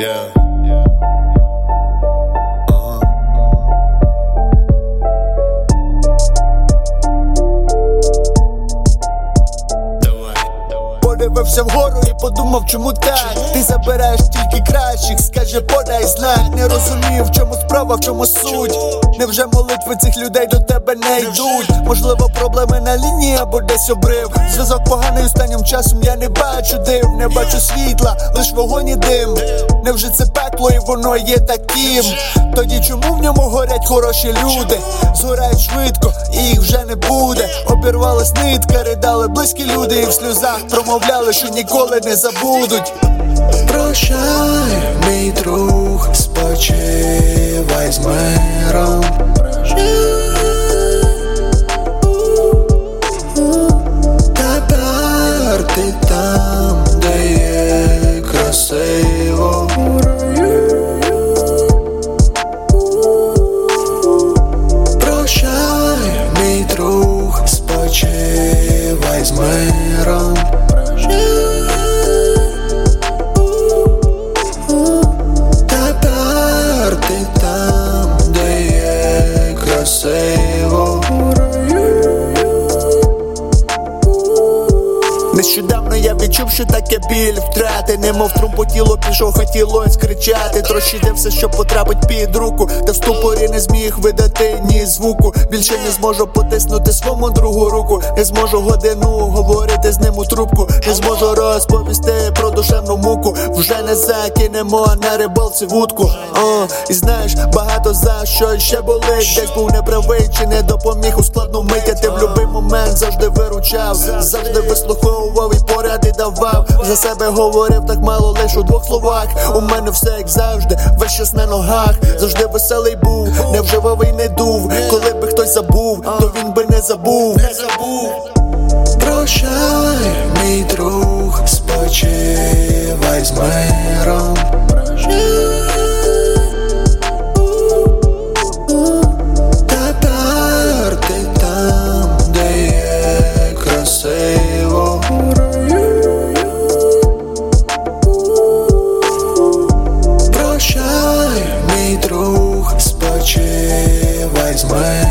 Yeah. Подивився вгору і подумав, чому так Ти забираєш тільки кращих, скаже, подай знак Не розумію, в чому справа, в чому суть Невже молитви цих людей до тебе не йдуть? Можливо, проблеми на лінії або десь обрив Зв'язок поганий останнім часом я не бачу див, не бачу світла, лиш вогонь і дим Невже це пекло і воно є таким? Тоді чому в ньому горять хороші люди? Згорають швидко, і їх вже не буде. Обірвалась нитка, ридали близькі люди, і в сльозах промовляли, що ніколи не забудуть. Прощай, мій друг, спочивай з миром. Є красиво. Я відчув, що таке біль втрати, немов трум по тілу пішов, хотілось кричати. Трощити все, що потрапить під руку, та в ступорі не зміг видати ні звуку. Більше не зможу потиснути свому другу руку, не зможу годину говорити з ним у трубку, не зможу розповісти про душевну муку. Вже не закинемо на рибалці вудку. О, і знаєш, багато за що ще болить. Десь був неправий чи не допоміг у складну мить. Я Ти в будь-який момент завжди виручав, завжди вислуховував і поради давав. За себе говорив так мало лиш у двох словах. У мене все як завжди, весь час на ногах. Завжди веселий був, не вживав не дув. Коли би хтось забув, то він би не забув. Не забув. Прощай, мій друг, спочивай з миром. Прощай, мій друг, спочивай з миром.